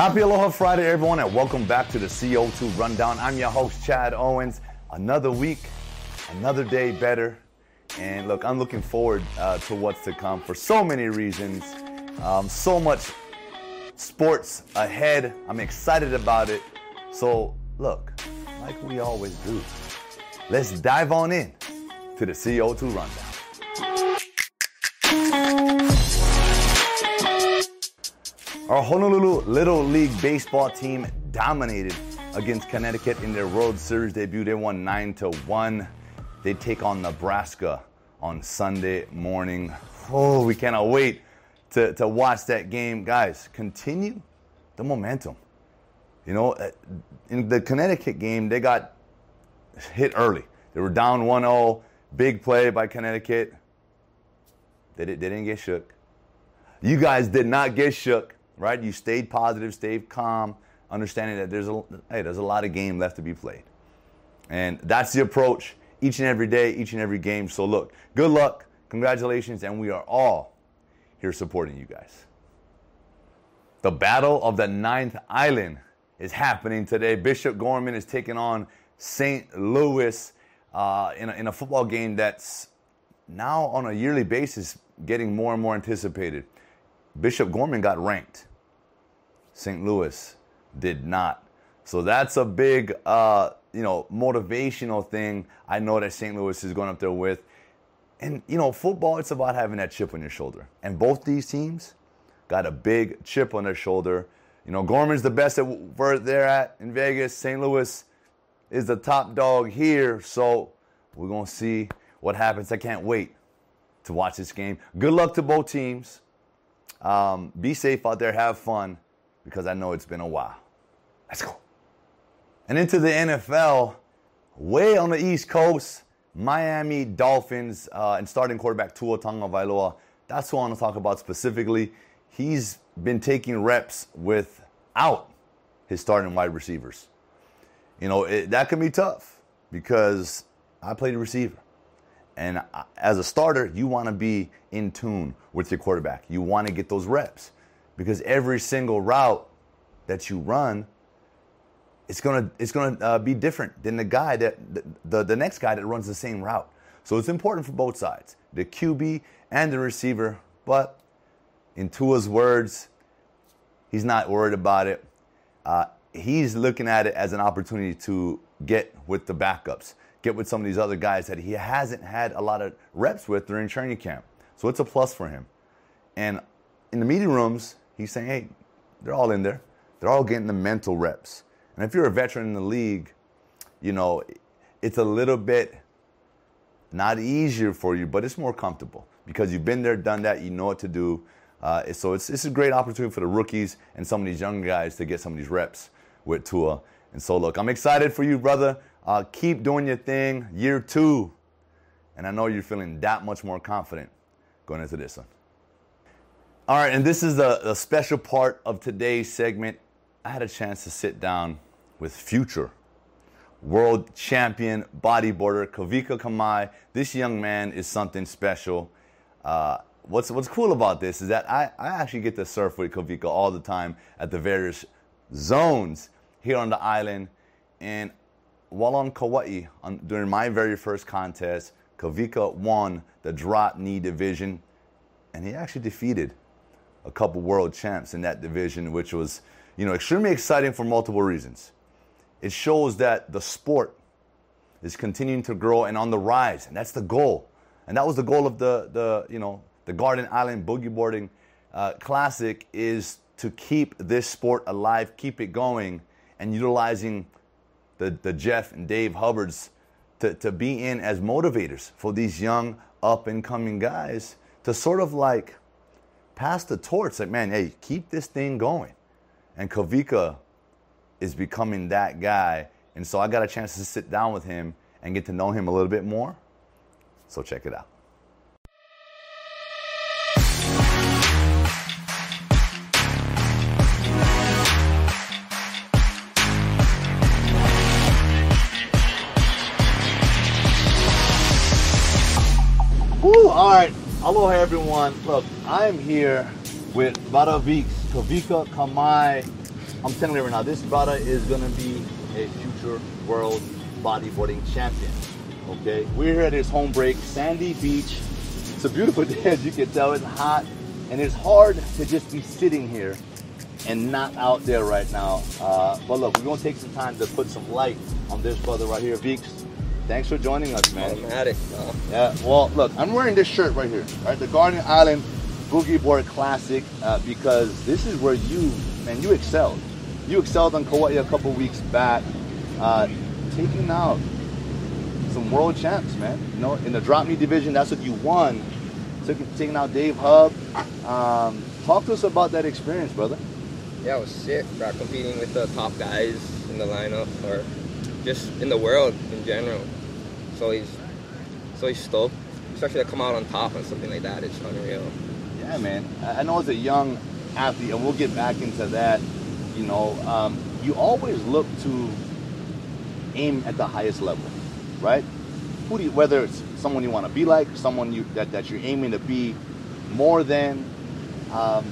Happy Aloha Friday, everyone, and welcome back to the CO2 Rundown. I'm your host, Chad Owens. Another week, another day better. And look, I'm looking forward uh, to what's to come for so many reasons. Um, so much sports ahead. I'm excited about it. So, look, like we always do, let's dive on in to the CO2 Rundown. Our Honolulu Little League Baseball team dominated against Connecticut in their World Series debut. They won 9 to 1. They take on Nebraska on Sunday morning. Oh, we cannot wait to, to watch that game. Guys, continue the momentum. You know, uh, in the Connecticut game, they got hit early. They were down 1 0. Big play by Connecticut. They, they didn't get shook. You guys did not get shook right? You stayed positive, stayed calm, understanding that there's a hey, there's a lot of game left to be played. And that's the approach each and every day, each and every game. So look, good luck, congratulations, and we are all here supporting you guys. The battle of the ninth island is happening today. Bishop Gorman is taking on St. Louis uh, in, a, in a football game that's now on a yearly basis getting more and more anticipated. Bishop Gorman got ranked. St. Louis did not. So that's a big, uh, you know, motivational thing. I know that St. Louis is going up there with. And, you know, football, it's about having that chip on your shoulder. And both these teams got a big chip on their shoulder. You know, Gorman's the best at where they're at in Vegas. St. Louis is the top dog here. So we're going to see what happens. I can't wait to watch this game. Good luck to both teams. Um, be safe out there. Have fun because I know it's been a while. Let's go. And into the NFL, way on the East Coast, Miami Dolphins uh, and starting quarterback Tua Tagovailoa. That's who I want to talk about specifically. He's been taking reps without his starting wide receivers. You know, it, that can be tough because I played receiver. And as a starter, you want to be in tune with your quarterback. You want to get those reps because every single route that you run it's gonna it's gonna uh, be different than the guy that the, the, the next guy that runs the same route. So it's important for both sides, the QB and the receiver. But in Tua's words, he's not worried about it. Uh, he's looking at it as an opportunity to get with the backups, get with some of these other guys that he hasn't had a lot of reps with during training camp. So it's a plus for him. And in the meeting rooms, He's saying, hey, they're all in there. They're all getting the mental reps. And if you're a veteran in the league, you know, it's a little bit not easier for you, but it's more comfortable because you've been there, done that, you know what to do. Uh, so it's, it's a great opportunity for the rookies and some of these young guys to get some of these reps with Tua. And so, look, I'm excited for you, brother. Uh, keep doing your thing. Year two. And I know you're feeling that much more confident going into this one. All right, and this is a, a, special part of today's segment. I had a chance to sit down with future world champion bodyboarder Kavika Kamai. This young man is something special. Uh, what's what's cool about this is that I, I actually get to surf with Kavika all the time at the various zones here on the island. And while on Kauai, on, during my very first contest, Kavika won the drop knee division, and he actually defeated a couple world champs in that division, which was, you know, extremely exciting for multiple reasons. It shows that the sport is continuing to grow and on the rise, and that's the goal. And that was the goal of the, the you know, the Garden Island Boogie Boarding uh, Classic is to keep this sport alive, keep it going, and utilizing the, the Jeff and Dave Hubbards to, to be in as motivators for these young up and coming guys to sort of like pass the torch. Like, man, hey, keep this thing going. And Kavika is becoming that guy. And so I got a chance to sit down with him and get to know him a little bit more. So check it out. Woo, all right. Aloha everyone. Look, I am here with Varavik Kavika Kamai. I'm telling you right now, this brother is gonna be a future world bodyboarding champion. Okay, we're here at his home break, Sandy Beach. It's a beautiful day, as you can tell. It's hot, and it's hard to just be sitting here and not out there right now. Uh, but look, we're gonna take some time to put some light on this brother right here, Beeks. Thanks for joining us, man. Automatic. Yeah, well, look, I'm wearing this shirt right here, right? The Garden Island Boogie Board Classic, uh, because this is where you, man, you excelled. You excelled on Kauai a couple weeks back, uh, taking out some world champs, man. You know, in the drop knee division, that's what you won. Took, taking out Dave Hub. Um, talk to us about that experience, brother. yeah, it was sick. Bro, competing with the top guys in the lineup or just in the world in general. So he's so he's stoked, especially to come out on top on something like that. It's unreal. Yeah, man. I I know as a young athlete, and we'll get back into that. You know, um, you always look to aim at the highest level, right? Who do you, whether it's someone you want to be like, someone you that, that you're aiming to be more than. Um,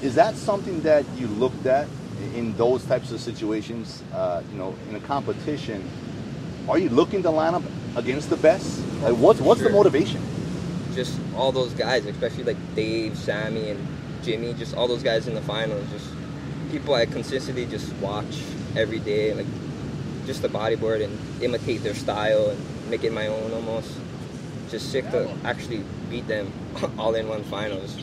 is that something that you looked at in those types of situations? Uh, you know, in a competition, are you looking to line up against the best? Like, oh, what's what's the motivation? Just all those guys, especially like Dave, Sammy, and Jimmy. Just all those guys in the finals. Just people I consistently just watch every day, like just the bodyboard and imitate their style and make it my own almost. Just sick to actually beat them all in one finals.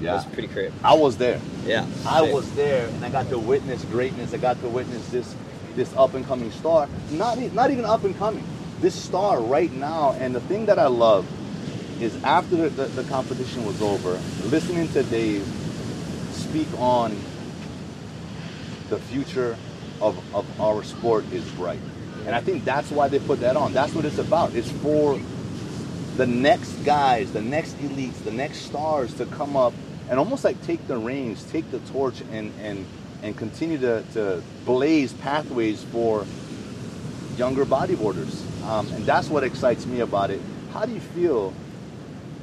Yeah, That's pretty crazy. I was there. Yeah. I sick. was there, and I got to witness greatness. I got to witness this this up and coming star. Not not even up and coming. This star right now. And the thing that I love is after the, the, the competition was over, listening to Dave speak on the future of, of our sport is bright. And I think that's why they put that on. That's what it's about. It's for the next guys, the next elites, the next stars to come up and almost like take the reins, take the torch, and and and continue to, to blaze pathways for younger bodyboarders. Um, and that's what excites me about it. How do you feel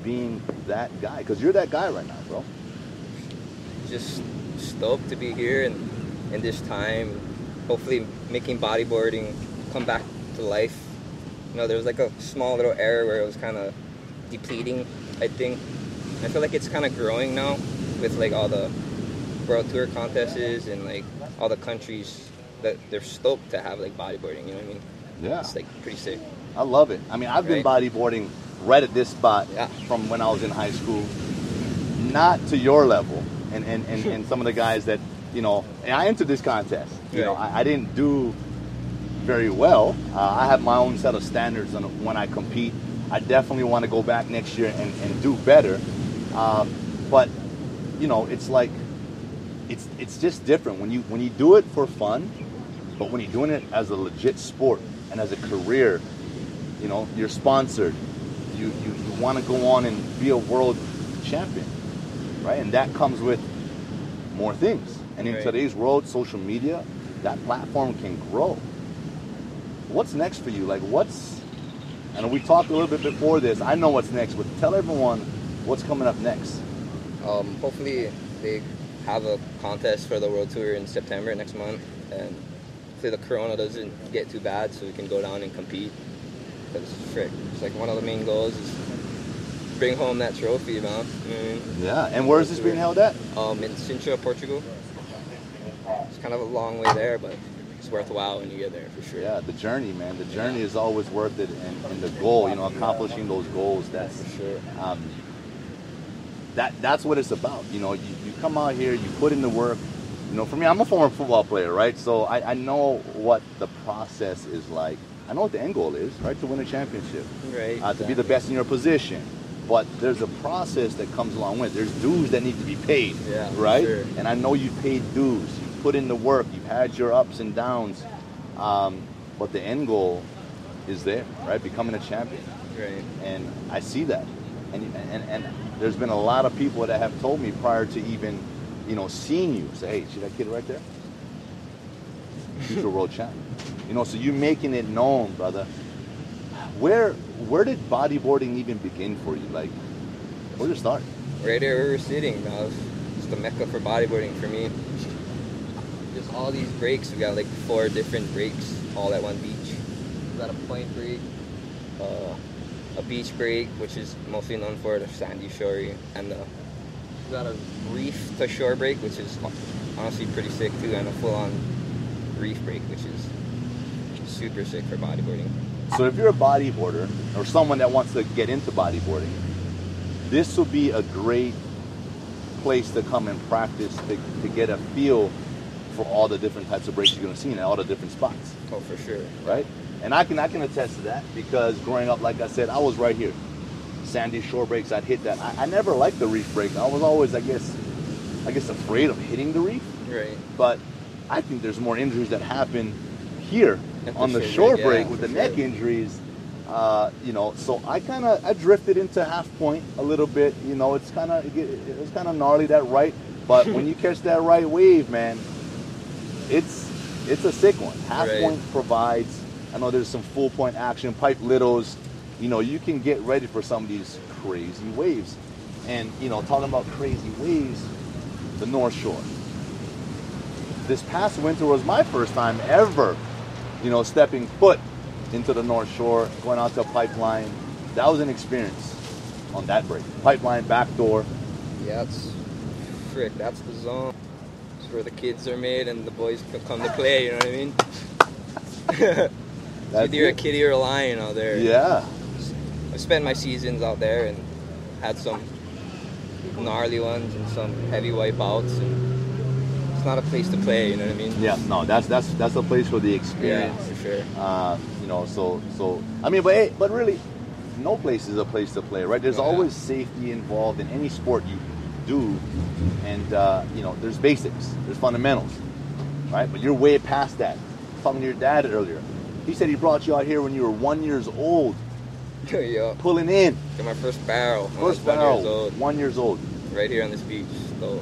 being that guy? Because you're that guy right now, bro. just stoked to be here and in this time. Hopefully, making bodyboarding come back to life. You know, there was like a small little era where it was kind of depleting. I think. I feel like it's kind of growing now with like all the world tour contests and like all the countries that they're stoked to have like bodyboarding. You know what I mean? Yeah. It's like pretty sick. I love it. I mean, I've been bodyboarding right at this spot Yeah. from when I was in high school. Not to your level, and and, and, and some of the guys that you know. And I entered this contest. You know, I, I didn't do very well. Uh, I have my own set of standards on when I compete. I definitely want to go back next year and, and do better. Um, but you know, it's like it's it's just different when you when you do it for fun, but when you're doing it as a legit sport and as a career, you know, you're sponsored. You you, you want to go on and be a world champion, right? And that comes with more things. And in Right. today's world, social media, that platform can grow. What's next for you? Like, what's and we talked a little bit before this. I know what's next, but tell everyone what's coming up next. Um, hopefully they have a contest for the world tour in September next month, and hopefully the corona doesn't get too bad, so we can go down and compete. Because frick, it's like one of the main goals is bring home that trophy, man. You know I mean? Yeah. And where is this being held at? Um, in Sintra, Portugal. It's kind of a long way there, but it's worthwhile when you get there for sure. Yeah, the journey, man. The journey is always worth it, and, and the goal, you know, accomplishing those goals. That's For sure. um, that that's what it's about. You know, you, you come out here, you put in the work. You know, for me, I'm a former football player, right? So I, I know what the process is like. I know what the end goal is, right? To win a championship, Right. uh, to be the best in your position. But there's a process that comes along with. it. There's dues that need to be paid, Yeah, right? sure. And I know you paid dues. You put in the work. You've had your ups and downs. Um, but the end goal is there, right? Becoming a champion Right. and I see that. And, and and there's been a lot of people that have told me prior to even, you know, seeing you say, "Hey, see that kid right there? Future world champion." You know, so you making it known, brother. Where where did bodyboarding even begin for you? Like, where did it start? Right there where we're sitting, man. It's the mecca for bodyboarding for me. just all these breaks. We got like four different breaks all at one beach. We got a point break, uh, a beach break, which is mostly known for the sandy shore, and the, we got a reef to shore break, which is honestly pretty sick too, and a full-on reef break, which is super sick for bodyboarding. So if you're a bodyboarder or someone that wants to get into bodyboarding, this will be a great place to come and practice to, to get a feel for all the different types of breaks you're going to see in all the different spots, Oh, for sure. right? And I can I can attest to that because growing up, like I said, I was right here. Sandy shore breaks, I'd hit that. I, I never liked the reef break. I was always, I guess, I guess afraid of hitting the reef. Right. But I think there's more injuries that happen here the on the shore break, break yeah, with the neck injuries. Uh, you know, so I kind of I drifted into half point a little bit. You know, it's kind of it's kind of gnarly that right, but when you catch that right wave, man, it's it's a sick one. Half Right. point provides. I know there's some full point action, pipe littles. You know, you can get ready for some of these crazy waves. And you know, talking about crazy waves, the North Shore this past winter was my first time ever, you know, stepping foot into the North Shore, going out to a pipeline. That was an experience on that break. Pipeline backdoor. Yeah, it's frick. That's the zone. It's where the kids are made and the boys come to play. You know what I mean? That's Either a kitty or a lion out there. Yeah. I spent my seasons out there and had some gnarly ones and some heavy wipeouts. And it's not a place to play. You know what I mean? Yeah. No, that's that's that's a place for the Yeah, experience. for sure. Uh, you know, so so I mean, but hey, but really, no place is a place to play, right? There's Yeah. always safety involved in any sport you do, and uh, you know, there's basics, there's fundamentals, right? But you're way past that. Talking to your dad earlier, he said he brought you out here when you were one years old, yeah. pulling in Got my first barrel. when I was first one years old, one years old. right here on this beach. So